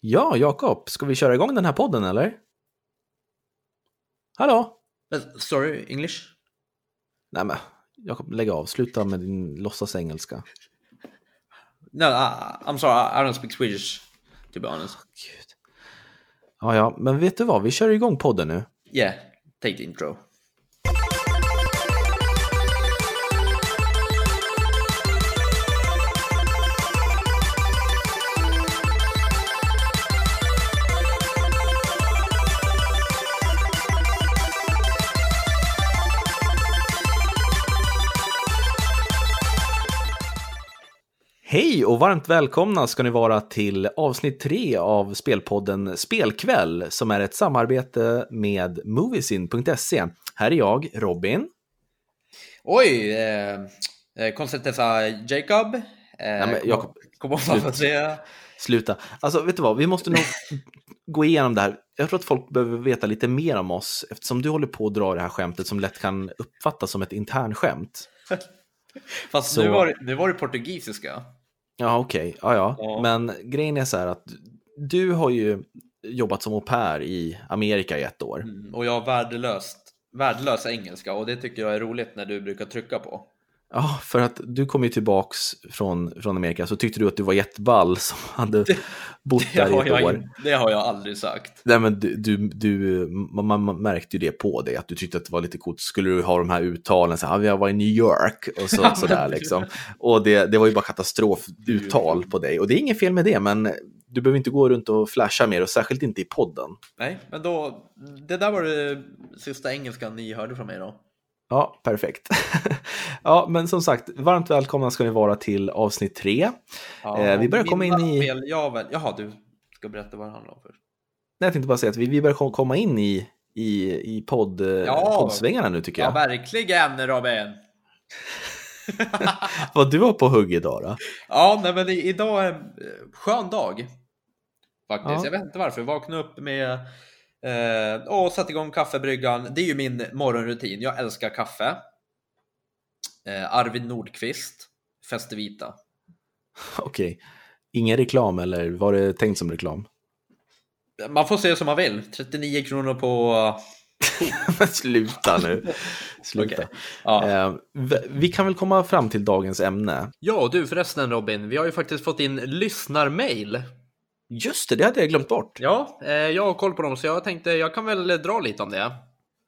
Ja, Jakob, ska vi köra igång den här podden eller? Hallå? Uh, sorry, English? Nej men, Jakob, lägg av. Sluta med din låtsasengelska. No, I, I'm sorry, I don't speak Swedish, to be honest. Gud. Ja, ja, men vet du vad? Vi kör igång podden nu. Yeah, take the intro. Hej och varmt välkomna ska ni vara till avsnitt tre av spelpodden Spelkväll som är ett samarbete med Moviesin.se. Här är jag, Robin. Oj, eh, eh, konceptessa Jacob. Eh, Nej, men Jacob, Kom vad man säga. Sluta. Alltså, vet du vad? Vi måste nog gå igenom det här. Jag tror att folk behöver veta lite mer om oss eftersom du håller på att dra det här skämtet som lätt kan uppfattas som ett internskämt. Fast Så- nu, var, det- nu var det portugisiska. Ja, okej. Ja, ja. Ja. Men grejen är så här att du har ju jobbat som au pair i Amerika i ett år. Mm, och jag har värdelöst, värdelös engelska och det tycker jag är roligt när du brukar trycka på. Ja, för att du kom ju tillbaks från, från Amerika så tyckte du att du var jätteball som hade bott Det där i ett jag, år. in- det har jag aldrig sagt. Nej, men du, du, du, man, man märkte ju det på dig, att du tyckte att det var lite coolt. Skulle du ha de här uttalen, så här, "Ah, jag var i New York och så, sådär liksom. Och det, det var ju bara katastrofuttal på dig. Och det är inget fel med det, men du behöver inte gå runt och flasha mer, och särskilt inte i podden. Nej, men då, det där var det sista engelskan ni hörde från mig då. Ja, perfekt. ja, men som sagt, varmt välkomna ska ni vara till avsnitt tre. Eh, vi börjar komma in i- Spel, ja, väl, jaha, du ska berätta vad det handlar om först. Nej, Jag tänkte bara säga att vi, vi börjar kom- komma in i, i, i podd, Ja. poddsvängarna nu tycker Ja, jag. verkligen Robin! Vad du har på hugg idag då? Ja, nej, men idag är en eh, skön dag. Faktiskt. Ja. Jag vet inte varför. Vakna upp med eh, och satte igång kaffebryggan. Det är ju min morgonrutin. Jag älskar kaffe. Eh, Arvid Nordqvist, Festevita. Okej. Ingen reklam eller var det tänkt som reklam? Man får se som man vill. 39 kronor på... Sluta nu. Sluta. Okej. Ja. Eh, vi kan väl komma fram till dagens ämne. ja, och du förresten Robin. Vi har ju faktiskt fått in lyssnarmail. Just det, det hade jag glömt bort. Ja, eh, jag har koll på dem så jag tänkte jag kan väl dra lite om det.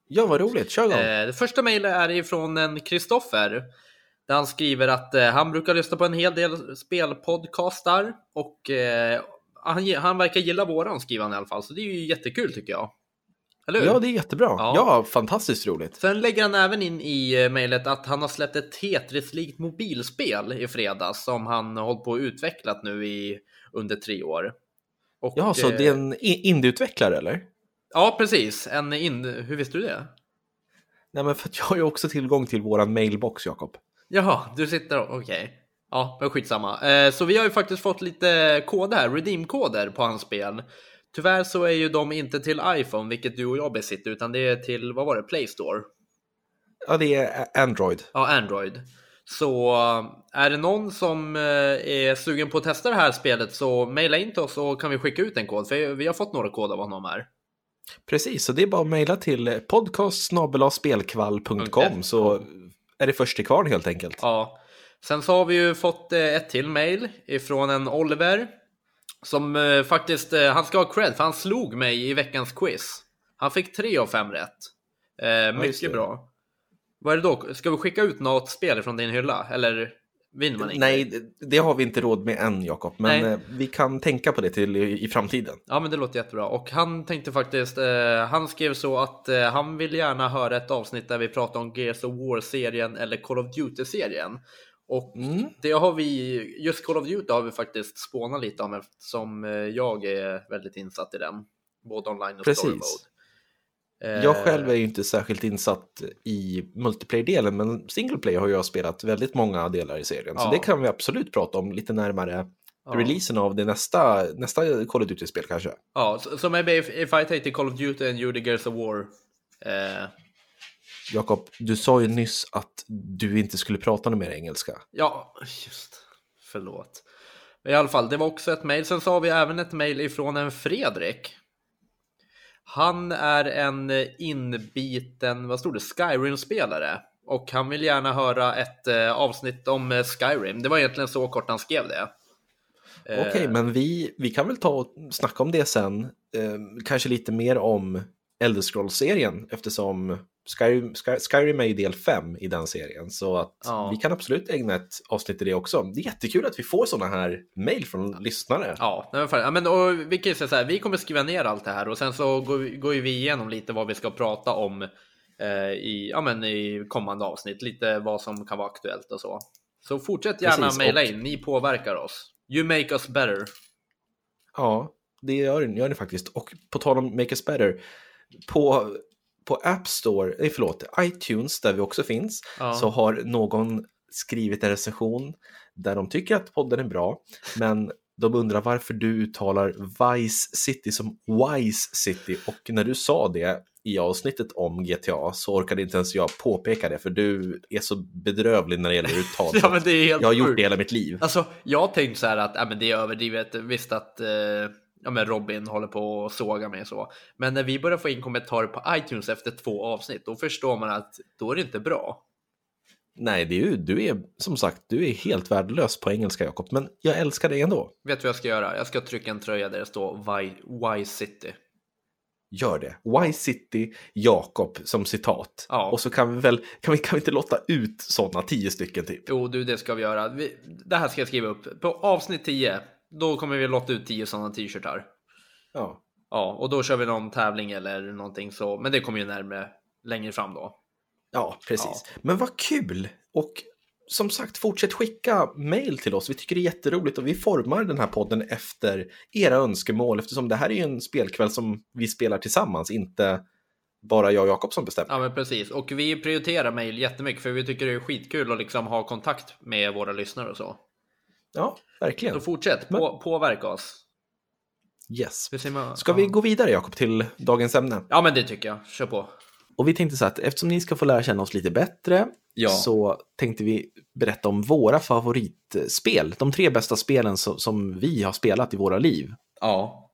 Ja, vad roligt. Kör igång. Eh, det första mejlet är ifrån en Kristoffer. Där han skriver att eh, han brukar lyssna på en hel del spelpodcastar. Och han, han verkar gilla våran skriver han i alla fall. Så det är ju jättekul tycker jag. Ja, det är jättebra. Ja. Ja, fantastiskt roligt. Sen lägger han även in i mejlet att han har släppt ett Tetris-likt mobilspel i fredags. Som han har hållit på och utvecklat nu i under tre år. Och, Ja, så eh, det är en i- indieutvecklare eller? Ja, precis. En in... Hur visste du det? Nej, men för att jag har ju också tillgång till våran mailbox, Jakob. Jaha, du sitter och... Okej. Ja, men skitsamma. Eh, så vi har ju faktiskt fått lite koder här, redeem-koder på hans spel. Tyvärr så är ju de inte till iPhone, vilket du och jag besitter, utan det är till, vad var det, Play Store? Ja, det är Android. Ja, Android. Så är det någon som eh, är sugen på att testa det här spelet så mejla in till oss så kan vi skicka ut en kod, för vi har fått några koder av honom här. Precis, så det är bara att mejla till podcast.spelkvall.com så är det först till kvarn helt enkelt. Ja. Sen så har vi ju fått eh, ett till mail ifrån en Oliver. Som eh, faktiskt, han ska ha cred för han slog mig i veckans quiz. Han fick tre av fem rätt. Mycket bra. Vad är det då? Ska vi skicka ut något spel från din hylla? Eller vinner man inget? Nej, det- det har vi inte råd med än, Jakob. Men Nej. eh, vi kan tänka på det till i, i framtiden. Ja men det låter jättebra. Och han tänkte faktiskt, eh, han skrev så att eh, han vill gärna höra ett avsnitt där vi pratar om Gears of War-serien eller Call of Duty-serien. Och Mm. det har vi, just Call of Duty har vi faktiskt spånat lite om eftersom eh, jag är väldigt insatt i den. Både online och Precis. story mode. Eh, Jag själv är ju inte särskilt insatt i multiplayer-delen, men single player har jag spelat väldigt många delar i serien. Så Ja. det kan vi absolut prata om lite närmare ja. releasen av det nästa, nästa Call of Duty-spel kanske. Ja, så, så maybe if, if I take the Call of Duty and you the Gears of War. Eh, Jakob, du sa ju nyss att du inte skulle prata något mer engelska. ja, just. Förlåt. I alla fall, det var också ett mejl. Sen så har vi även ett mejl ifrån en Fredrik. Han är en inbiten, vad stod det, Skyrim-spelare. Och han vill gärna höra ett eh, avsnitt om eh, Skyrim. Det var egentligen så kort han skrev det. Okej, okay, men vi, vi kan väl ta och snacka om det sen. Eh, kanske lite mer om Elder Scrolls-serien eftersom Skyrim, Sky, Skyrim är ju del 5 i den serien. Så att ja. vi kan absolut ägna ett avsnitt till det också. Det är jättekul att vi får sådana här mejl från lyssnare. Ja, ja men och vi kan säga så här, vi kommer skriva ner allt det här och sen så går, går vi igenom lite vad vi ska prata om eh, i, ja, men i kommande avsnitt. Lite vad som kan vara aktuellt och så. Så fortsätt gärna mejla in, ni påverkar oss. You make us better. Ja, det gör, gör ni faktiskt. Och på tal om make us better, på, på App Store, nej förlåt, iTunes där vi också finns, ja. så har någon skrivit en recension där de tycker att podden är bra, men de undrar varför du uttalar Vice City som Wise City och när du sa det i avsnittet om GTA så orkade inte ens jag påpeka det för du är så bedrövlig när det gäller uttal. ja, men det är helt jag har gjort det hela mitt liv. Alltså, jag tänkte så här att ja, men det är överdrivet. Visst att eh, ja, men Robin håller på att såga mig så. Men när vi börjar få in kommentarer på iTunes efter två avsnitt, då förstår man att då är det inte bra. Nej, det är ju, du är som sagt, du är helt värdelös på engelska Jakob, men jag älskar dig ändå. Vet du vad jag ska göra? Jag ska trycka en tröja där det står Why, Why City. Gör det. Why City Jakob som citat. Ja. Och så kan vi väl, kan vi, kan vi inte låta ut sådana tio stycken typ? Jo, du, det ska vi göra. Vi, det här ska jag skriva upp. På avsnitt 10, då kommer vi låta ut tio sådana t-shirtar. Ja. Ja, och då kör vi någon tävling eller någonting så, men det kommer ju närmare längre fram då. Ja, precis. Ja. Men vad kul! Och som sagt, fortsätt skicka mail till oss. Vi tycker det är jätteroligt och vi formar den här podden efter era önskemål eftersom det här är ju en spelkväll som vi spelar tillsammans, inte bara jag och Jakob som bestämmer. Ja, men precis. Och vi prioriterar mail jättemycket för vi tycker det är skitkul att liksom ha kontakt med våra lyssnare och så. Ja, verkligen. Så fortsätt, men... på, påverka oss. Yes. Ska vi gå vidare Jakob till dagens ämne? Ja, men det tycker jag. Kör på. Och vi tänkte så att eftersom ni ska få lära känna oss lite bättre ja. så tänkte vi berätta om våra favoritspel. De tre bästa spelen som, som vi har spelat i våra liv. Ja.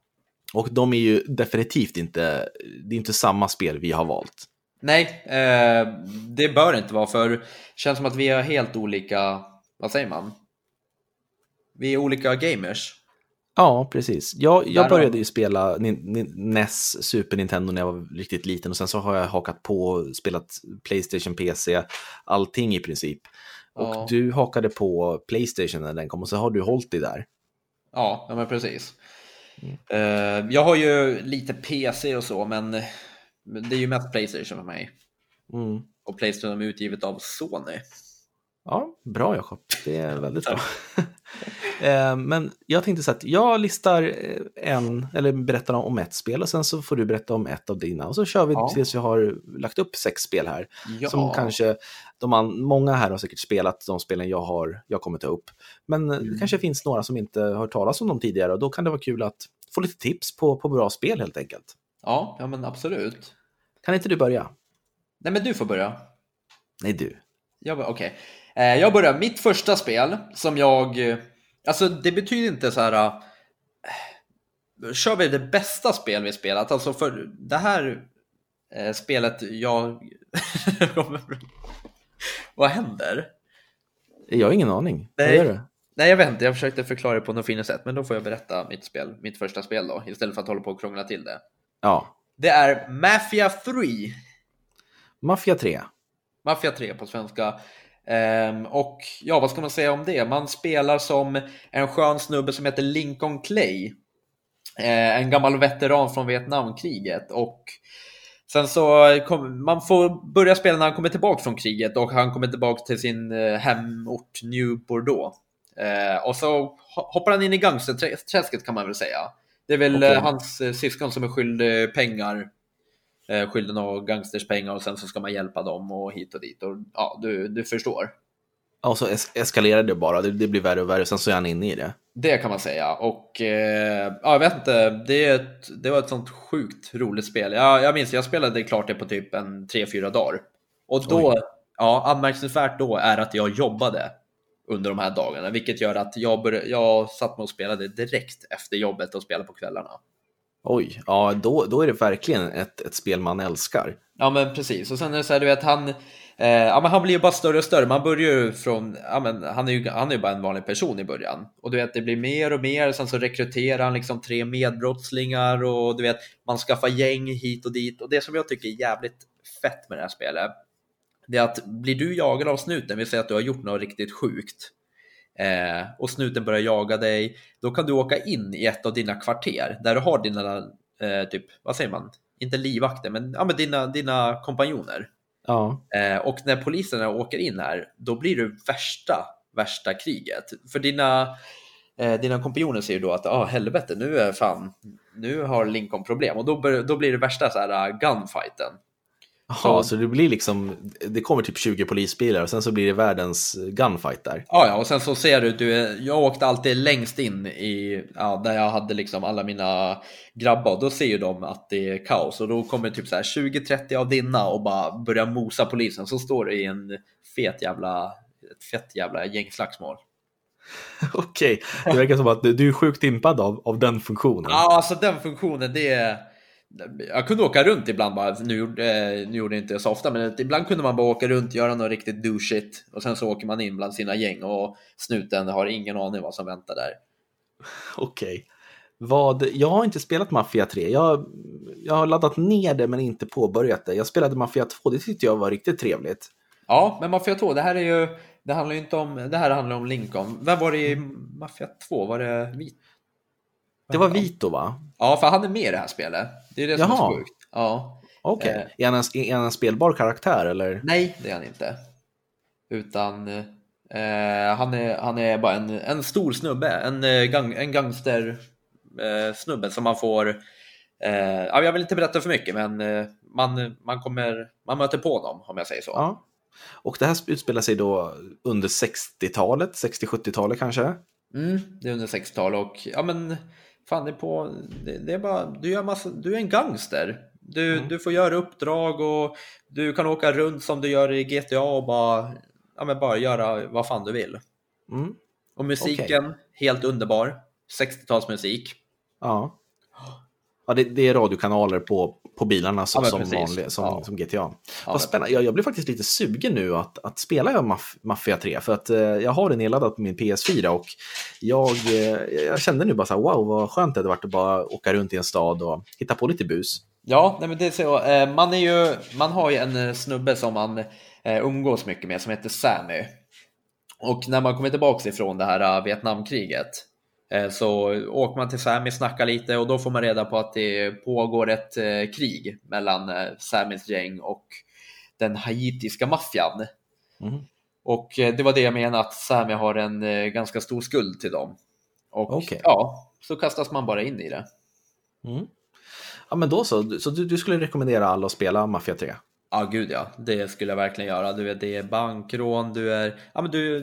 Och de är ju definitivt inte, det är inte samma spel vi har valt. Nej, eh, det bör inte vara för det känns som att vi har helt olika, vad säger man? Vi är olika gamers. Ja, precis. Jag, jag började ju spela NES, Super Nintendo när jag var riktigt liten och sen så har jag hakat på och spelat Playstation, PC, allting i princip. Och ja. du hakade på Playstation när den kom och så har du hållit dig där. Ja, ja men precis. Mm. Uh, jag har ju lite PC och så, men det är ju mest Playstation för mig. Mm. Och Playstation är utgivet av Sony. Ja, bra Jakob. Det är väldigt bra. Eh, men jag tänkte så att jag listar eh, en, eller berättar om ett spel och sen så får du berätta om ett av dina. Och så kör vi ja. tills vi har lagt upp sex spel här. Ja. Som kanske, de man, många här har säkert spelat de spelen jag har, jag kommer ta upp. Men mm. det kanske finns några som inte har talas om dem tidigare och då kan det vara kul att få lite tips på, på bra spel helt enkelt. Ja, ja men absolut. Kan inte du börja? Nej, men du får börja. Nej, du. Okej. Okay. Eh, jag börjar. Mitt första spel som jag... Alltså det betyder inte så här... Uh, kör vi det bästa spel vi spelat? Alltså för det här uh, spelet jag... Vad händer? Jag har ingen aning. Nej. Vad gör du? Nej, jag vet inte. Jag försökte förklara det på något fint sätt, men då får jag berätta mitt spel, mitt första spel då, istället för att hålla på och krångla till det. Ja. Det är Mafia 3. Mafia 3. Mafia 3 på svenska. Um, och ja, vad ska man säga om det? Man spelar som en skön snubbe som heter Lincoln Clay. Uh, en gammal veteran från Vietnamkriget. Och sen så kom, man får börja spela när han kommer tillbaka från kriget och han kommer tillbaka till sin uh, hemort New Bordeaux. Uh, och så hoppar han in i gangsterträsket kan man väl säga. Det är väl okay. hans syskon som är skyldig pengar eh, skyldig några gangsters pengar och sen så ska man hjälpa dem och hit och dit. Och, ja, du, du förstår. Och så es eskalerar det bara. Det, det, blir värre och värre, sen så är han inne i det. Det kan man säga. Och eh, ja, jag vet inte, det, är ett, det var ett sånt sjukt roligt spel. Jag, jag minns, jag spelade klart det på typ en 3-4 dagar. Och då, Oj. ja, anmärkningsvärt då är att jag jobbade. under de här dagarna, vilket gör att jag, bör, jag satt mig och spelade direkt efter jobbet och spelade på kvällarna. Oj, ja då, då är det verkligen ett, ett spel man älskar. Ja men precis, och sen är det så här, du vet han, eh, ja, men han blir ju bara större och större. Man börjar ju från, ja, men han är ju han är ju bara en vanlig person i början. Och du vet, det blir mer och mer, sen så rekryterar han liksom tre medbrottslingar och du vet, man skaffar gäng hit och dit. Och det som jag tycker är jävligt fett med det här spelet, det är att blir du jagad av snuten, vi säger att du har gjort något riktigt sjukt, eh, och snuten börjar jaga dig, då kan du åka in i ett av dina kvarter där du har dina, eh, typ, vad säger man, inte livvakter, men, ja, men dina, dina kompanjoner. Ja. Eh, och när poliserna åker in här, då blir det värsta, värsta kriget. För dina, eh, dina kompanjoner säger då att ah, helvete, nu är fan, nu har Lincoln problem. Och då, då blir det värsta så här uh, gunfighten. Jaha, så det blir liksom, det kommer typ 20 polisbilar och sen så blir det världens gunfight där. Ja, ja, och sen så ser du, du jag åkte alltid längst in i, ja, där jag hade liksom alla mina grabbar, och då ser ju de att det är kaos och då kommer typ så här 20-30 av dina och bara börjar mosa polisen, så står det i en fet jävla, ett fett jävla gängslagsmål. Okej, det verkar som att du är sjukt impad av, av den funktionen. Ja, alltså den funktionen, det är jag kunde åka runt ibland bara, nu, eh, nu gjorde jag inte det så ofta, men ibland kunde man bara åka runt, göra något riktigt douchigt och sen så åker man in bland sina gäng och snuten har ingen aning vad som väntar där. Okej. Vad, jag har inte spelat Mafia 3. Jag, jag har laddat ner det men inte påbörjat det. Jag spelade Mafia 2, det tyckte jag var riktigt trevligt. Ja, men Mafia 2, det här är ju, det handlar ju inte om, det här handlar om Lincoln. Vem var det i Mafia 2? Var det vit? Det var Vito va? Ja, för han är med i det här spelet. Det är det som Jaha. är så sjukt. Ja. Okej. Eh. Är, han en, är han en spelbar karaktär eller? Nej, det är han inte. Utan eh, han, är, han är bara en, en stor snubbe, en, eh, gang, en gangster eh, snubbe som man får eh, ja, jag vill inte berätta för mycket, men eh, man, man, kommer, man möter på honom om jag säger så. Ja. Och det här utspelar sig då under 60-talet, 60-70-talet kanske? Mm, det är under 60-talet och ja men fan det är på, det, det är bara, du gör massa, du är en gangster. Du, Mm. du får göra uppdrag och du kan åka runt som du gör i GTA och bara, ja men bara göra vad fan du vill. Mm. Och musiken, helt underbar. 60-talsmusik. Ja. Ja, det, det är radiokanaler på, på bilarna som, Ja, som, vanlig, som, Ja. som GTA. Vad spännande. Jag, jag blir faktiskt lite sugen nu att, att spela Maf Mafia 3 för att eh, jag har det nedladdat på min PS4 och jag, eh, jag kände nu bara så här, wow vad skönt det hade varit att bara åka runt i en stad och hitta på lite bus. Ja, nej, men det är så. Eh, man, är ju, man har ju en eh, snubbe som man eh, umgås mycket med som heter Sammy. Och när man kommer tillbaka ifrån det här eh, Vietnamkriget så åker man till Sammy, snackar lite och då får man reda på att det pågår ett eh, krig mellan eh, Sammys gäng och den haitiska maffian. Mhm. Och eh, det var det jag menade att Sammy har en eh, ganska stor skuld till dem. Och Okej. ja, så kastas man bara in i det. Mm. Ja, men då så. Så du, du skulle rekommendera alla att spela Mafia 3? Ja, gud ja. Det skulle jag verkligen göra. Du vet, det är bankrån, du är... Ja, men du,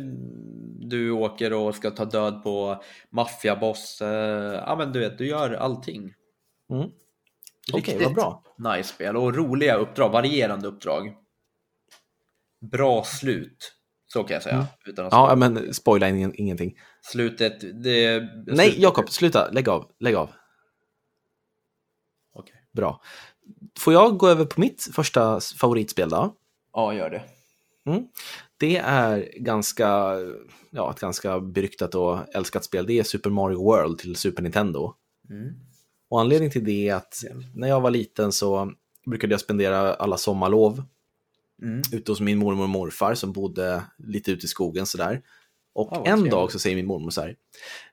du åker och ska ta död på maffiaboss. Ja, men du vet, du gör allting. Mm. Okej, Riktigt vad bra. Nice spel och roliga uppdrag, varierande uppdrag. Bra slut, så kan jag säga. Mm. Utan att Ja, men spoila ingen, ingenting. Slutet, det... Nej, Jakob, sluta. Lägg av. Lägg av. Okej. Bra. Får jag gå över på mitt första favoritspel då? Ja, gör det. Det är ganska, ja, ett ganska beryktat och älskat spel. Det är Super Mario World till Super Nintendo. Mm. Och anledningen till det är att när jag var liten så brukade jag spendera alla sommarlov Mm. ute hos min mormor och morfar som bodde lite ute i skogen sådär. Och vad en trevligt. dag så säger min mormor så här,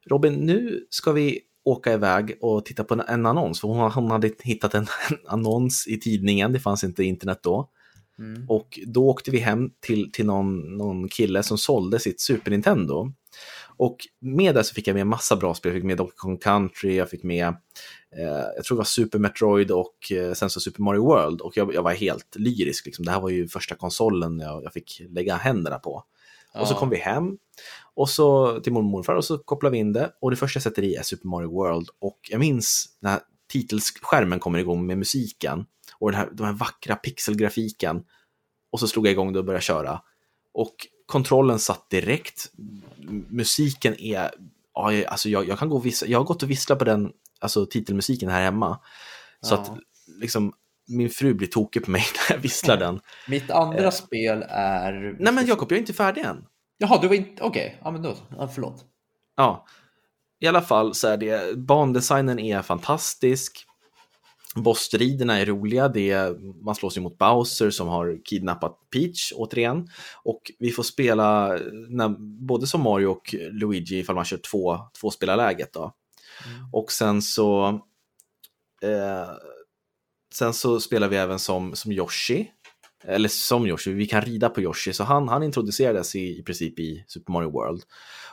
Robin, nu ska vi åka iväg och titta på en, annons. För hon, hade hittat en, annons i tidningen, det fanns inte internet då. Mm. Och då åkte vi hem till, till någon, någon kille som sålde sitt Super Nintendo. Och med det så fick jag med massa bra spel. Jag fick med Donkey Kong Country, jag fick med, eh, jag tror det var Super Metroid och eh, sen så Super Mario World. Och jag, jag var helt lyrisk, liksom. det här var ju första konsolen jag, jag fick lägga händerna på. Och så Ja. kom vi hem och så till mormor och morfar och så kopplade vi in det. Och det första jag sätter i är Super Mario World. Och jag minns när titelskärmen kommer igång med musiken och den här, den här vackra pixelgrafiken. Och så slog jag igång det och började köra. Och kontrollen satt direkt. Musiken är, ja, alltså jag, jag kan gå och vissla, jag har gått och visslat på den, alltså titelmusiken här hemma. Så Ja. att liksom min fru blir tokig på mig när jag visslar den. Mitt andra spel är... Nej men Jakob, jag är inte färdig än. Jaha, du var inte... Okej, ja men då. Ja, förlåt. Ja, i alla fall så är det, bandesignen är fantastisk. Bossstriderna är roliga, det är, man slåss ju mot Bowser som har kidnappat Peach återigen. Och vi får spela när, både som Mario och Luigi ifall man kör två, tvåspelarläget då. Och sen så eh, Sen så spelar vi även som, som Yoshi. Eller som Yoshi, vi kan rida på Yoshi. Så han, han introducerades i, i princip i Super Mario World.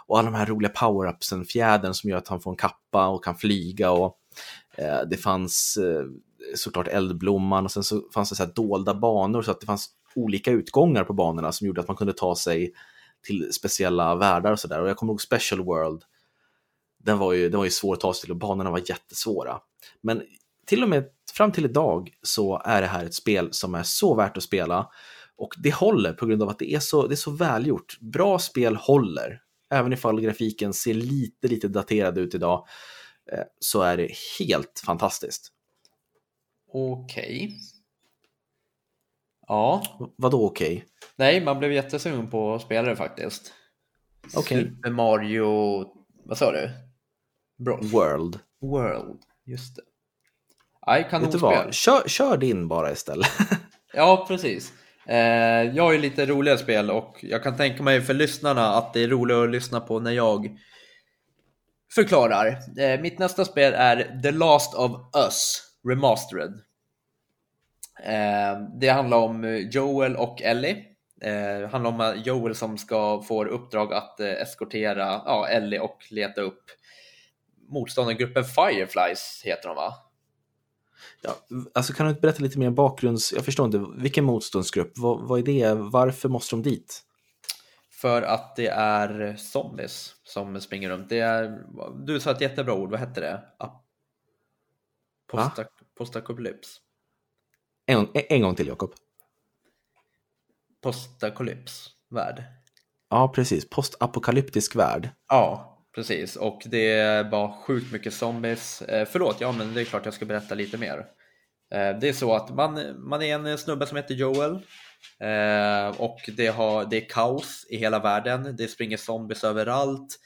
Och alla de här roliga power-upsen, fjädern som gör att han får en kappa och kan flyga. Och eh, det fanns eh, såklart eldblomman och sen så fanns det så här dolda banor så att det fanns olika utgångar på banorna som gjorde att man kunde ta sig till speciella världar och sådär. Och jag kommer ihåg Special World. Den var ju, den var ju svår att ta sig till och banorna var jättesvåra. Men till och med fram till idag så är det här ett spel som är så värt att spela. Och det håller på grund av att det är så, det är så välgjort. Bra spel håller. Även ifall grafiken ser lite, lite daterad ut idag eh, så är det helt fantastiskt. Okej. Ja. Vadå okej? Nej, man blev jättesugen på att spela det faktiskt. Okej. Super Mario... Vad sa du? Bros. World. World. Just det. Du kanonspel. Kör, kör din bara istället. Ja, precis. Eh, jag har ju lite roliga spel och jag kan tänka mig för lyssnarna att det är roligare att lyssna på när jag förklarar. Eh, mitt nästa spel är The Last of Us Remastered. Eh, det handlar om Joel och Ellie. Det handlar om Joel som ska få uppdrag att eskortera ja, Ellie och leta upp motståndargruppen Fireflies heter de va? Ja, alltså kan du inte berätta lite mer bakgrunds... Jag förstår inte, vilken motståndsgrupp? Vad, vad är det? Varför måste de dit? För att det är zombies som springer runt. Det är, du sa ett jättebra ord, vad hette det? Posta, postakolyps. En, en gång till Jakob. Postakolyps värld. Ja, precis. Postapokalyptisk värld. Ja, precis. Och det var sjukt mycket zombies. Eh, förlåt, ja men det är klart jag ska berätta lite mer. Eh, det är så att man, man är en snubbe som heter Joel. Eh, och det, har, det är kaos i hela världen. Det springer zombies överallt.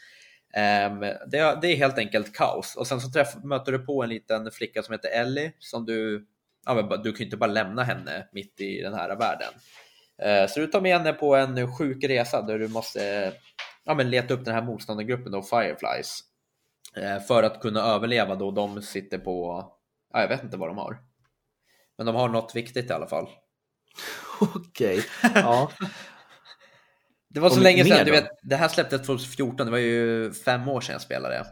Ehm, det, är- det är helt enkelt kaos. Och sen så träff, möter du på en liten flicka som heter Ellie. Som du, ja, men du kan ju inte bara lämna henne mitt i den här världen. Eh, så du tar med henne på en sjuk resa där du måste ja, men leta upp den här motståndargruppen då, Fireflies. Eh, För att kunna överleva då de sitter på, ja, jag vet inte vad de har. Men de har något viktigt i alla fall. Okej. Ja. Det var så Och länge sedan, du vet, det här släpptes 2014, det var ju fem år sedan jag spelade.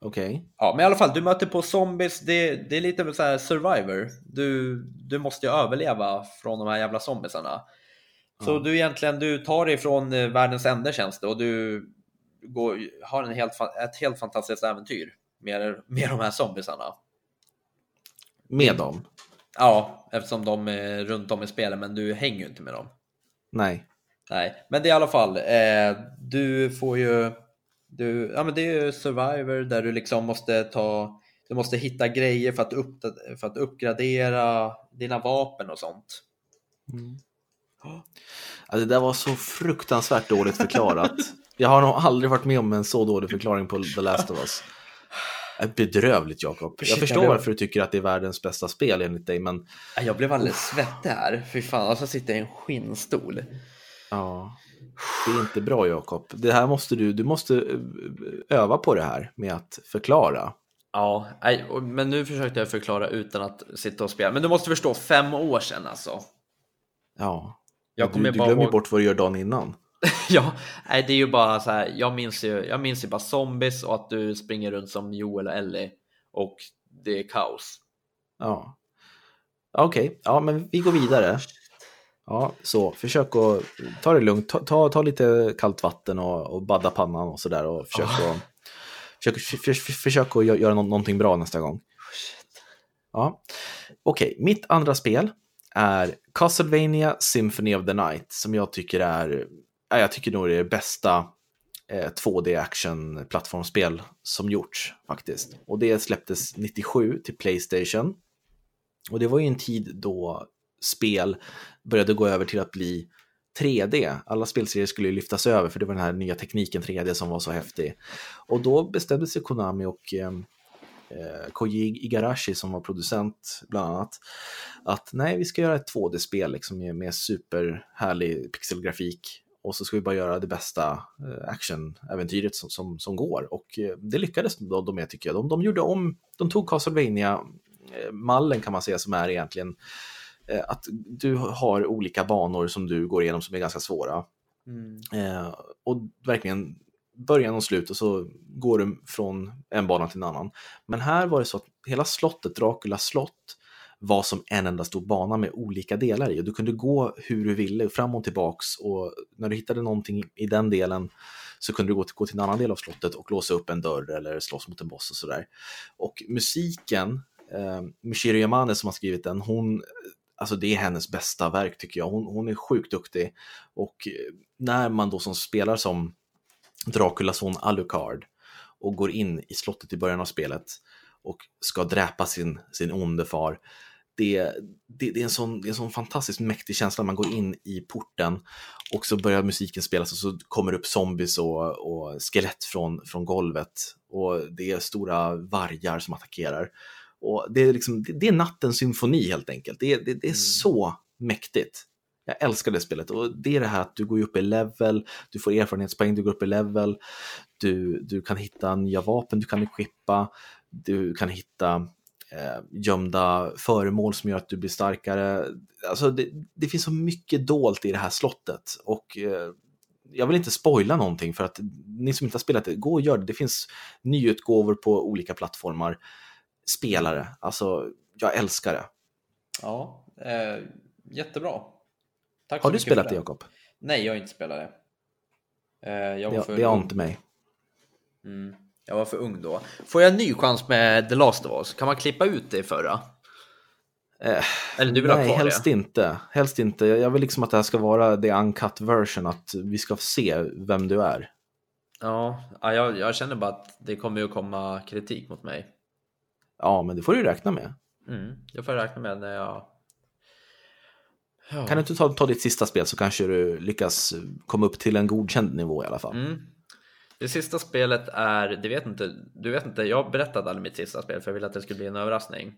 Okej. Ja, men i alla fall, du möter på zombies, det, det är lite så här survivor. Du, du måste ju överleva från de här jävla zombiesarna. Så du egentligen, du tar dig från eh, världens ände känns det och du går, har en helt, ett helt fantastiskt äventyr med, med de här zombiesarna. Med dem? Ja, eftersom de är runt om i spelet, men du hänger ju inte med dem. Nej. Nej, men det är i alla fall, eh, du får ju, du, ja men det är ju Survivor där du liksom måste ta, du måste hitta grejer för att, upp, för att uppgradera dina vapen och sånt. Ja, det där var så fruktansvärt dåligt förklarat. Jag har nog aldrig varit med om en så dålig förklaring på The Last of Us. Bedrövligt Jakob. Jag förstår varför du tycker att det är världens bästa spel enligt dig, men Ja, Jag blev alldeles svettig här, fy fan, och så sitter jag i en skinnstol. ja, det är inte bra Jakob. Det här måste du, du måste eh, öva på det här med att förklara. Ja, men nu försökte jag förklara utan att sitta och spela. Men du måste förstå, fem år sedan alltså. Ja, Jag du, kommer du bara glömmer ihåg- bort vad du gör dagen innan. Ja, nej, det är ju bara så här. Jag minns ju, jag minns ju bara zombies och att du springer runt som Joel och Ellie och det är kaos. Ja, okej, ja, men vi går vidare. Ja, så försök att ta det lugnt, ta, ta, ta lite kallt vatten och, och badda pannan och sådär och försök att, försök, för, för, för, försök att gö- göra nå- någonting bra nästa gång. Ja, okej, mitt andra spel är Castlevania Symphony of the Night som jag tycker är, ja, jag tycker nog det är det bästa eh, 2D action-plattformsspel som gjorts faktiskt. Och det släpptes 97 till Playstation. Och det var ju en tid då spel började gå över till att bli 3D. Alla spelserier skulle ju lyftas över för det var den här nya tekniken 3D som var så häftig. Och då bestämde sig Konami och eh, eh, eh Koji Igarashi som var producent bland annat att nej, vi ska göra ett 2D-spel liksom med, superhärlig pixelgrafik och så ska vi bara göra det bästa eh, actionäventyret som, som, som går. Och eh, det lyckades de, med tycker jag. De, de gjorde om, de tog Castlevania mallen kan man säga som är egentligen Eh, att du har olika banor som du går igenom som är ganska svåra. Mm. Eh, och verkligen början och slut och så går du från en bana till en annan. Men här var det så att hela slottet, Dracula slott, var som en enda stor bana med olika delar i och du kunde gå hur du ville fram och tillbaks och när du hittade någonting i den delen så kunde du gå till, gå till en annan del av slottet och låsa upp en dörr eller slåss mot en boss och sådär. Och musiken, eh, Michiru Yamane som har skrivit den, hon alltså det är hennes bästa verk tycker jag. Hon, hon är sjukt duktig. Och när man då som spelar som Draculas son Alucard och går in i slottet i början av spelet och ska dräpa sin, sin onde far. Det, det, det, är en sån, det är en sån fantastiskt mäktig känsla. Man går in i porten och så börjar musiken spelas och så kommer det upp zombies och, och skelett från, från golvet. Och det är stora vargar som attackerar. Och det, är liksom, det är nattens symfoni helt enkelt. Det, det, det är mm. så mäktigt. Jag älskar det spelet och det är det här att du går upp i level, du får erfarenhetspoäng, du går upp i level, du, du kan hitta nya vapen du kan equippa, du kan hitta eh, gömda föremål som gör att du blir starkare. Alltså det, det finns så mycket dolt i det här slottet och eh, jag vill inte spoila någonting för att ni som inte har spelat det, gå och gör det. Det finns nyutgåvor på olika plattformar spelare. Alltså, jag älskar det. Ja, eh, jättebra. Tack har du spelat det, Jakob? Nej, jag har inte spelat det. Eh, jag var det, för det har inte mig. Mm, jag var för ung då. Får jag en ny chans med The Last of Us? Kan man klippa ut det förra? Eh, Eller du vill nej, ha kvar helst det? inte. Helst inte. Jag vill liksom att det här ska vara the uncut version, att vi ska se vem du är. Ja, jag, jag känner bara att det kommer ju komma kritik mot mig. Ja, men det får du räkna med. Mm, det får jag räkna med när jag... Ja. Kan du inte ta, ta ditt sista spel så kanske du lyckas komma upp till en godkänd nivå i alla fall. Mm. Det sista spelet är, det vet inte, du vet inte, jag berättade aldrig mitt sista spel för jag ville att det skulle bli en överraskning.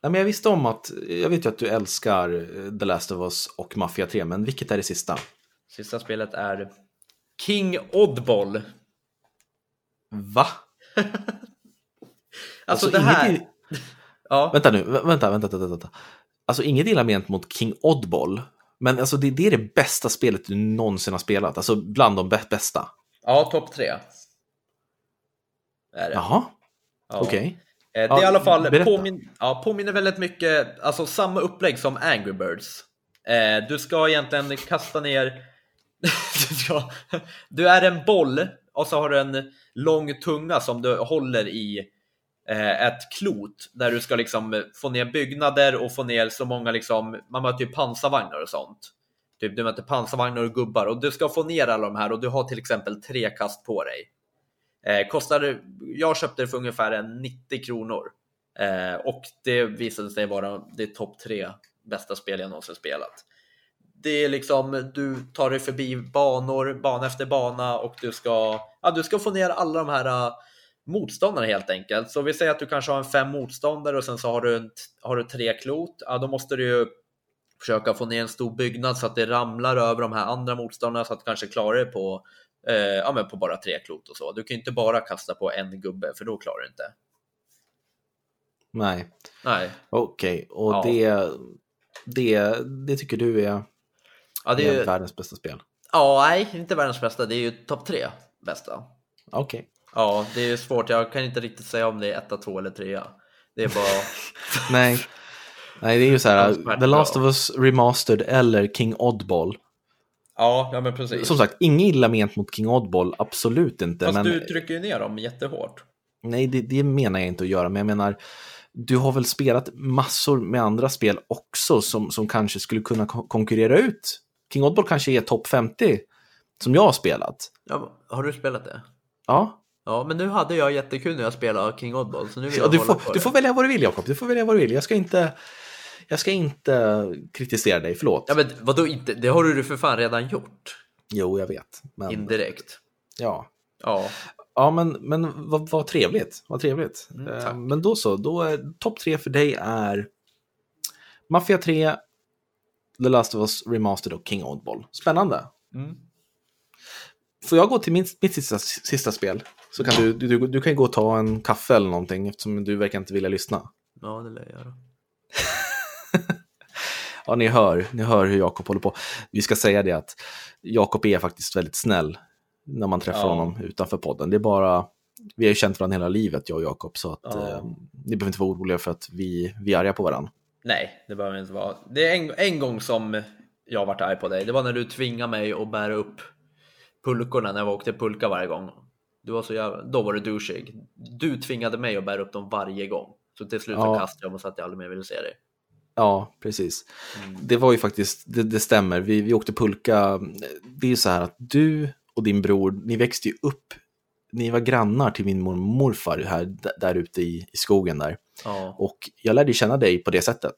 Ja, men jag visste om att, jag vet ju att du älskar The Last of Us och Mafia 3, men vilket är det sista? Sista spelet är King Oddball. Va? Alltså, alltså det här... Inget... ja. Vänta nu, vänta, vänta, vänta, vänta. Alltså inget illa ment mot King Oddball, men alltså det, det, är det bästa spelet du någonsin har spelat, alltså bland de bästa. Ja, topp tre. Är det. Jaha, ja. okej. Okay. Eh, det är ja, i alla fall påmin ja, påminner väldigt mycket, alltså samma upplägg som Angry Birds. Eh, du ska egentligen kasta ner, du är en boll och så har du en lång tunga som du håller i Eh, ett klot där du ska liksom få ner byggnader och få ner så många liksom, man möter ju pansarvagnar och sånt. Typ du möter pansarvagnar och gubbar och du ska få ner alla de här och du har till exempel tre kast på dig. Eh, kostar, jag köpte det för ungefär 90 kronor eh, och det visade sig vara det topp tre bästa spel jag någonsin spelat. Det är liksom, du tar dig förbi banor, bana efter bana och du ska, ja, du ska få ner alla de här motståndare helt enkelt. Så vi säger att du kanske har en fem motståndare och sen så har du, en, har du tre klot. Ja, då måste du ju försöka få ner en stor byggnad så att det ramlar över de här andra motståndarna så att du kanske klarar det på, eh, ja, men på bara tre klot och så. Du kan ju inte bara kasta på en gubbe för då klarar du inte. Nej. Nej. Okej, okay. och ja. det, det, det tycker du är, ja, det är, är världens bästa spel? Ja, nej, inte världens bästa. Det är ju topp tre bästa. Okej. Okay. Ja, det är svårt. Jag kan inte riktigt säga om det är etta, två eller trea. Det är bara... Nej. Nej, det är ju så här, The Last of Us Remastered eller King Oddball. Ja, ja men precis. Som sagt, inget illa ment mot King Oddball, absolut inte. Fast men... du trycker ju ner dem jättehårt. Nej, det, det menar jag inte att göra, men jag menar, du har väl spelat massor med andra spel också som, som kanske skulle kunna konkurrera ut. King Oddball kanske är topp 50 som jag har spelat. Ja, har du spelat det? Ja, Ja, men nu hade jag jättekul när jag spelade King Oddball, så nu vill ja jag du, får, du får välja vad du vill Jakob, du får välja vad du vill. Jag ska inte, jag ska inte kritisera dig, förlåt. Ja, men vadå inte? Det har du för fan redan gjort. Jo, jag vet. Men, Indirekt. ja. Ja. Ja, men, men vad, vad trevligt. Vad trevligt. Mm, Eh, men då så, då är topp tre för dig är Mafia 3, The Last of Us Remastered och King Oddball. Spännande. Mm. Får jag gå till min, mitt sista, sista spel? Så kan du, du, du kan gå och ta en kaffe eller någonting eftersom du verkar inte vilja lyssna. Ja, det lär jag göra. Ja, ni hör, ni hör hur Jakob håller på. Vi ska säga det att Jakob är faktiskt väldigt snäll när man träffar Ja. honom utanför podden. Det är bara, vi har ju känt varandra hela livet, jag och Jakob, så att Ja. eh, ni behöver inte vara oroliga för att vi, vi är arga på varandra. Nej, det behöver inte vara. Det är en, en gång som jag varit arg på dig. Det var när du tvingade mig att bära upp pulkorna när jag åkte pulka varje gång. Du var så jävla, då var du douchig. Du tvingade mig att bära upp dem varje gång. Så till slut så Ja. kastade jag och sa att jag aldrig mer ville se dig. Ja, precis. Mm. Det var ju faktiskt, det, det stämmer, vi, vi åkte pulka. Det är så här att du och din bror, ni växte ju upp, ni var grannar till min mormor och morfar här, där ute i, i skogen där. Ja, Och jag lärde känna dig på det sättet.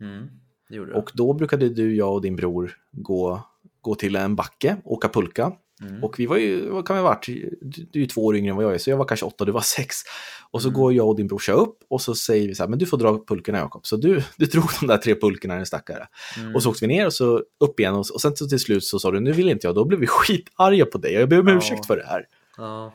mm. det. Och då brukade du, jag och din bror gå, gå till en backe, åka pulka. Mm. Och vi var ju, vad kan vi ha varit, du, är ju två år yngre än vad jag är, så jag var kanske åtta, du var sex. Och så Mm. går jag och din brorsa upp och så säger vi så här, men du får dra pulkorna Jakob. Så du, du drog de där tre pulkorna, en stackare. Mm. Och så åkte vi ner och så upp igen och, och sen så till slut så sa du, nu vill inte jag, då blev vi skitarga på dig. Jag ber om Ja. ursäkt för det här. Ja.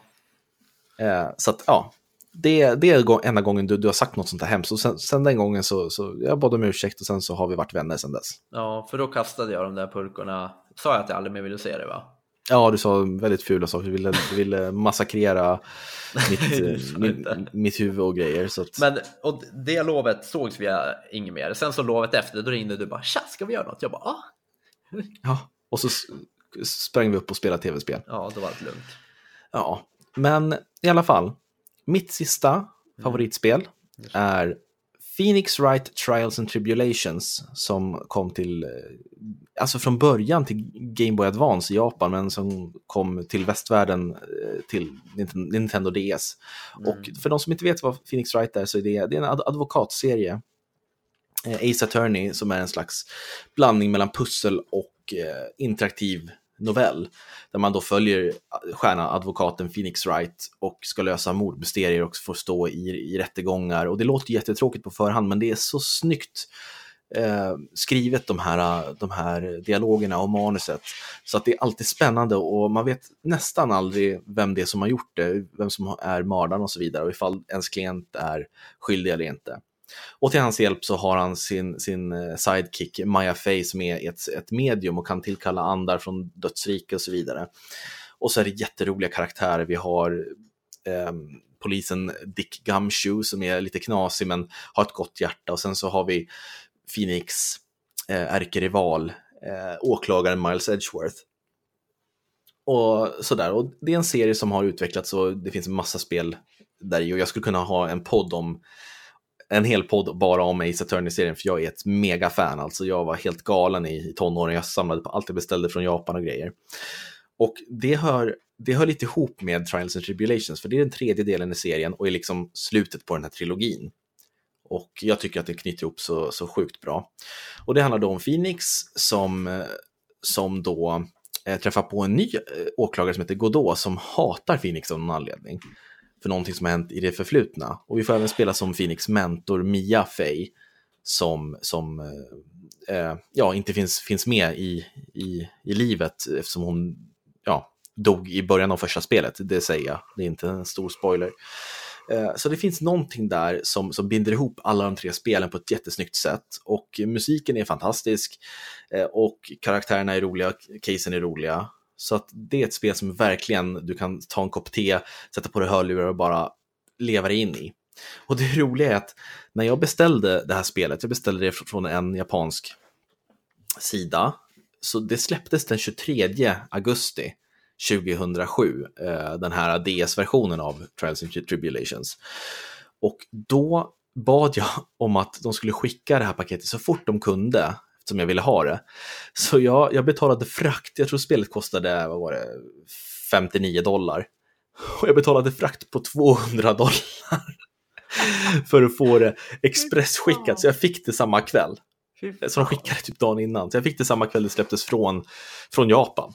Eh, så att ja, det, det är enda gången du, du har sagt något sånt här hemskt. Och sen, sen den gången så, så jag bad om ursäkt och sen så har vi varit vänner sen dess. ja, för då kastade jag de där pulkorna. Sa jag att jag aldrig mer ville se dig va? Ja, du sa väldigt fula saker. Du ville, du ville massakrera mitt, eh, min, mitt huvud och grejer. Så att, Men och det lovet sågs vi inget mer. Sen så lovet efter, då ringde du bara tja, ska vi göra något? Jag bara ah. ja. Och så sprang vi upp och spelade tv-spel. Ja, då var det lugnt. Ja, men i alla fall. Mitt sista favoritspel Just det. är Phoenix Wright Trials and Tribulations som kom till, eh, alltså från början till Game Boy Advance i Japan men som kom till västvärlden eh, till Ninten- Nintendo DS. Mm. Och för de som inte vet vad Phoenix Wright är så är det, det är en ad advokatserie. Eh, Ace Attorney som är en slags blandning mellan pussel och interaktiv novell. Där man då följer eh, stjärnan, advokaten Phoenix Wright och ska lösa mordmysterier och får stå i, i rättegångar. Och det låter jättetråkigt på förhand men det är så snyggt eh, skrivet de här, de här dialogerna och manuset. Så att det är alltid spännande och man vet nästan aldrig vem det är som har gjort det, vem som är mördaren och så vidare och ifall ens klient är skyldig eller inte. Och till hans hjälp så har han sin, sin eh, sidekick Maya Fey som är ett, ett medium och kan tillkalla andar från dödsrike och så vidare. Och så är det jätteroliga karaktärer. Vi har eh, polisen Dick Gumshoe som är lite knasig men har ett gott hjärta och sen så har vi Phoenix eh, ärkerival, eh, åklagaren Miles Edgeworth. Och sådär, och det är en serie som har utvecklats och det finns en massa spel där i och jag skulle kunna ha en podd om en hel podd bara om Ace Attorney-serien för jag är ett megafan. Alltså jag var helt galen i, i tonåren. Jag samlade på allt jag beställde från Japan och grejer. Och det hör, det hör lite ihop med Trials and Tribulations för det är den tredje delen i serien och är liksom slutet på den här trilogin. Och jag tycker att det knyter ihop så, så sjukt bra. Och det handlar då om Phoenix som, eh, som då eh, träffar på en ny eh, åklagare som heter Godot som hatar Phoenix av någon anledning för någonting som har hänt i det förflutna. Och vi får även spela som Phoenix mentor Mia Fey som, som eh, eh, ja, inte finns, finns med i, i, i livet eftersom hon ja, dog i början av första spelet. Det säger jag, det är inte en stor spoiler. Eh, Så det finns någonting där som, som binder ihop alla de tre spelen på ett jättesnyggt sätt. Och musiken är fantastisk eh, och karaktärerna är roliga, casen är roliga. Så att det är ett spel som verkligen du kan ta en kopp te, sätta på dig hörlurar och bara leva dig in i. Och det roliga är att när jag beställde det här spelet, jag beställde det från en japansk sida, så det släpptes den 23 augusti 2007, eh, den här DS-versionen av Trials and Tribulations. Och då bad jag om att de skulle skicka det här paketet så fort de kunde, som jag ville ha det. Så jag, jag betalade frakt, jag tror spelet kostade, vad var det, 59 dollar. Och jag betalade frakt på 200 dollar för att få det expressskickat, så jag fick det samma kväll. Så de skickade typ dagen innan, så jag fick det samma kväll det släpptes från, från Japan.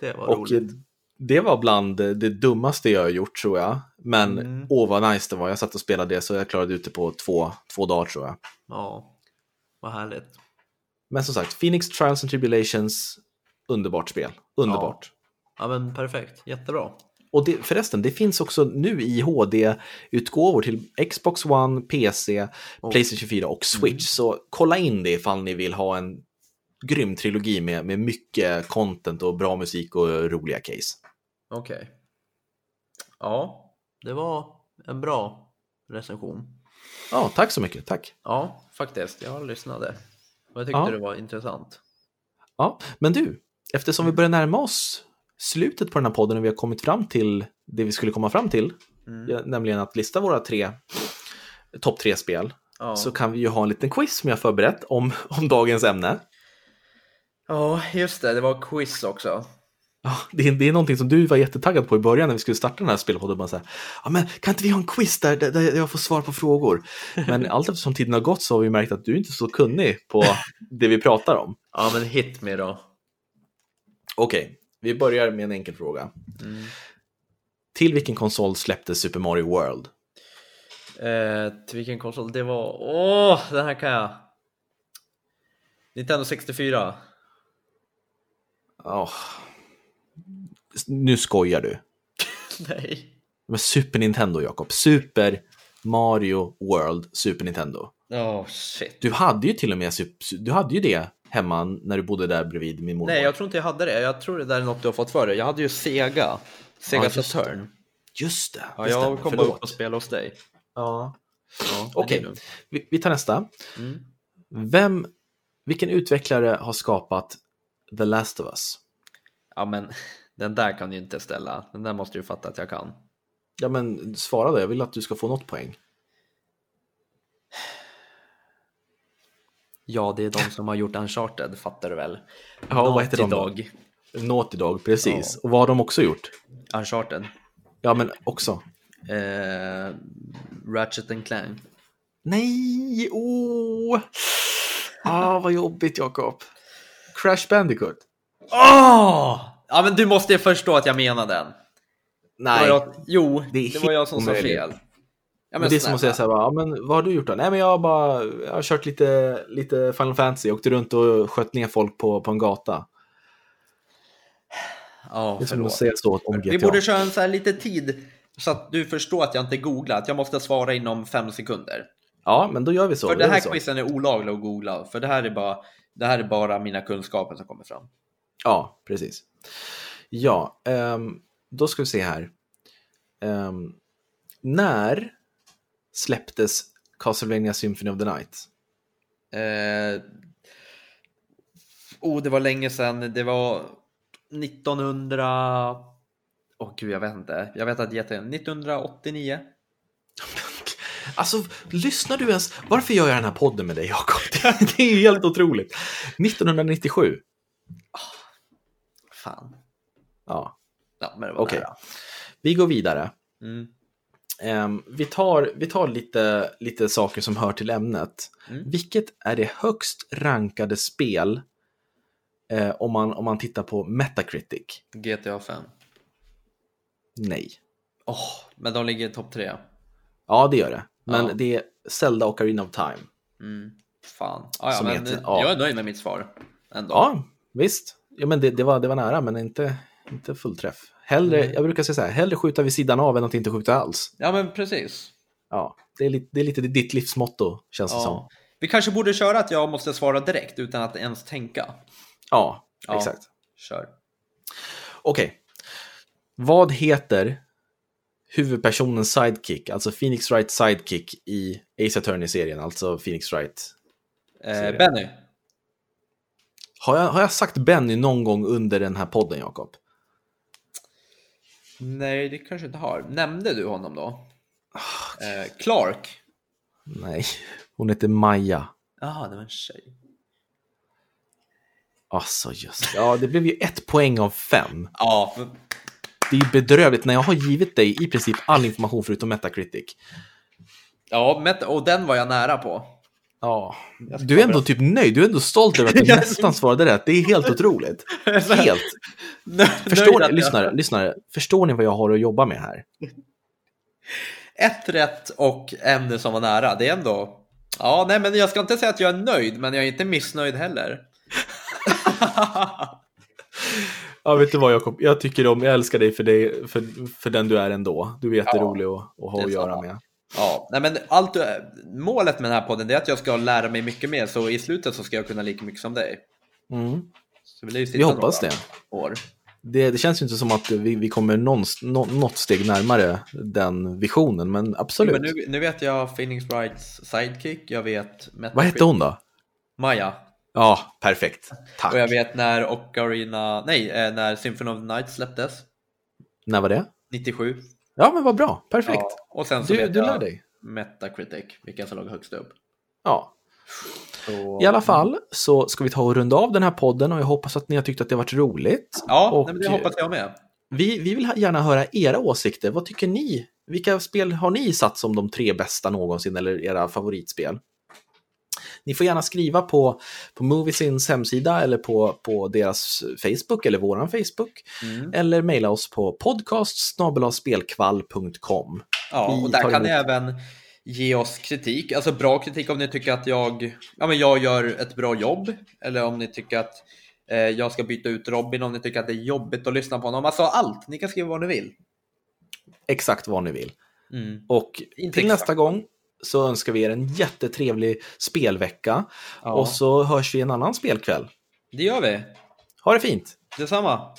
Det var Och roligt. det var bland det dummaste jag har gjort tror jag. Men Mm. åh vad nice det var, jag satt och spelade det så jag klarade ut det på två, två dagar tror jag. Ja, vad härligt. Men som sagt, Phoenix Trials and Tribulations, underbart spel. Underbart. Ja, men perfekt. Jättebra. Och det, förresten, det finns också nu i HD-utgåvor till Xbox One, PC, Och- Playstation 4 och Switch. Så kolla in det ifall ni vill ha en grym trilogi med, med mycket content och bra musik och roliga case. Okej. Ja, det var en bra recension. Ja, tack så mycket. Tack. Ja, faktiskt. Jag lyssnade. Jag tyckte Ja. det var intressant. Ja, men du, eftersom vi börjar närma oss slutet på den här podden och vi har kommit fram till det vi skulle komma fram till, Mm. nämligen att lista våra tre topp tre spel, Ja. så kan vi ju ha en liten quiz som jag förberett om, om dagens ämne. ja, just det. Det var quiz också. Ja, det, är, det är någonting som du var jättetaggad på i början när vi skulle starta den här spelpodden. Bara så här, ja, men kan inte vi ha en quiz där, där, där jag får svar på frågor? Men allt eftersom tiden har gått så har vi märkt att du inte är så kunnig på det vi pratar om. Ja, men hit me då. Okej, vi börjar med en enkel fråga. Mm. Till vilken konsol släpptes Super Mario World? Eh, till vilken konsol? Det var... Åh, den här kan jag. Nintendo 64. Åh. Nu skojar du. Nej. Men Super Nintendo, Jakob. Super Mario World Super Nintendo. Åh, shit. Du hade ju till och med du hade ju det hemma när du bodde där bredvid min mormor. Nej, jag tror inte jag hade det. Jag tror det där är något du har fått för dig. Jag hade ju Sega. Sega Ja, just Saturn. Just det, Ja, det jag stämmer. kom bara upp Förlåt. och spelade hos dig. Ja. Ja, Okej, det lugnt. vi, vi tar nästa. Mm. Vem, vilken utvecklare har skapat The Last of Us? Ja, men den där kan du inte ställa. Den där måste du fatta att jag kan. Ja, men svara då. Jag vill att du ska få något poäng. Ja, det är de som har gjort Uncharted, fattar du väl? Ja, vad heter de? Dog. Naughty Dog, precis. Ja. Och vad har de också gjort? Uncharted. Ja, men också. Eh, Ratchet and Clank. Nej, åh! Ah, vad jobbigt, Jakob. Crash Bandicoot. Åh! Ja, men du måste ju förstå att jag menar den. Nej, jag, jo, Det det, var jag som sa fel. Ja, men det är som att säga så här, bara, ja, men vad har du gjort då? Nej, men jag har bara jag har kört lite, lite Final Fantasy, åkte runt och sköt ner folk på, på en gata. Ja, Det är som att säga så om GTA. Vi borde köra en så här lite tid så att du förstår att jag inte googlar, att jag måste svara inom fem sekunder. Ja, men då gör vi så. För det här quizen är olaglig att googla, för det här är bara, det här är bara mina kunskaper som kommer fram. Ja, precis. Ja, ehm, då ska vi se här. Ehm, när släpptes Castlevania Symphony of the Night? Eh, oh, det var länge sedan. Det var 1900... Åh gud, jag vet inte. Jag vet att jätte... 1989? Alltså, lyssnar du ens? Varför gör jag den här podden med dig, Jakob? Det, det är helt otroligt. 1997. Fan. Ja, Ja, men det var nära. vi går vidare. Mm. Ehm, vi tar, vi tar lite, lite saker som hör till ämnet. Mm. Vilket är det högst rankade spel eh, om, man, om man tittar på Metacritic? GTA 5. Nej. Åh, men de ligger i topp 3. Ja, det gör det. Men Ja. det är Zelda och Arena of Time. Mm. Fan. Ah, ja, men heter- ja. jag är nöjd med mitt svar. Ändå. Ja, visst. Ja, men det, det, var, det var nära, men inte, inte fullträff. Hellre, Mm. Jag brukar säga så här, hellre skjuta vid sidan av än att inte skjuta alls. ja, men precis. Ja, det är lite, det är lite ditt livsmotto, känns det som. Vi kanske borde köra att jag måste svara direkt utan att ens tänka. Ja, Ja. exakt. Kör. Okej. Vad heter huvudpersonens sidekick, alltså Phoenix Wright sidekick i Ace Attorney-serien, alltså Phoenix Wright? Eh. Benny. Har jag, har jag sagt Benny någon gång under den här podden, Jakob? Nej, det kanske inte har. Nämnde du honom då? Eh, Clark. Nej, hon heter Maja. Jaha, det var en tjej. Alltså just Ja, det blev ju ett poäng av fem. Ja, Det är ju bedrövligt när jag har givit dig i princip all information förutom Metacritic. ja och den var jag nära på. Ja, du är ändå typ nöjd. Du är ändå stolt över att du nästan svarade rätt. Det är helt otroligt. Helt. Förstår ni, lyssnare, lyssnare, förstår ni vad jag har att jobba med här? Ett rätt och en som var nära. Det är ändå... Ja, nej, men jag ska inte säga att jag är nöjd, men jag är inte missnöjd heller. Ja, vet du vad Jakob? Jag tycker om, jag älskar dig för, dig, för, för den du är ändå. Du är jätterolig att, att ha att göra med. Ja, nej men allt, målet med den här podden är att jag ska lära mig mycket mer, så i slutet så ska jag kunna lika mycket som dig. Mm. Så vi, Vi hoppas det. År. det. Det känns ju inte som att vi, vi kommer någonst, nå, något steg närmare den visionen, men absolut. Men nu, nu vet jag Phoenix Wrights sidekick, jag vet Metacritic- Vad hette hon då? Maja. Ja, perfekt. Tack. Och jag vet när Ocarina, nej, eh, när Symphony of the Night släpptes, När var det? 97. Ja, men vad bra. Perfekt. Ja, och sen så du vet du lär dig. Metacritic, vilken som låg högst upp. Ja. Så... I alla fall så ska vi ta och runda av den här podden och jag hoppas att ni har tyckt att det har varit roligt. Ja, och nej, men det hoppas jag med. vi, vi vill gärna höra era åsikter. Vad tycker ni? Vilka spel har ni satt som de tre bästa någonsin eller era favoritspel? Ni får gärna skriva på, på Moviesins hemsida eller på, på deras Facebook eller våran Facebook. Mm. Eller mejla oss på podcast.spelkvall.com. Ja, Vi och där kan ni även ge oss kritik, alltså bra kritik om ni tycker att jag, ja, men jag gör ett bra jobb, eller om ni tycker att eh, jag ska byta ut Robin, om ni tycker att det är jobbigt att lyssna på honom. Alltså allt, ni kan skriva vad ni vill. Exakt vad ni vill. Mm. Och Inte till exakt. nästa gång så önskar vi er en jättetrevlig spelvecka. Ja, Och så hörs vi en annan spelkväll. det gör vi. Ha det fint! Detsamma.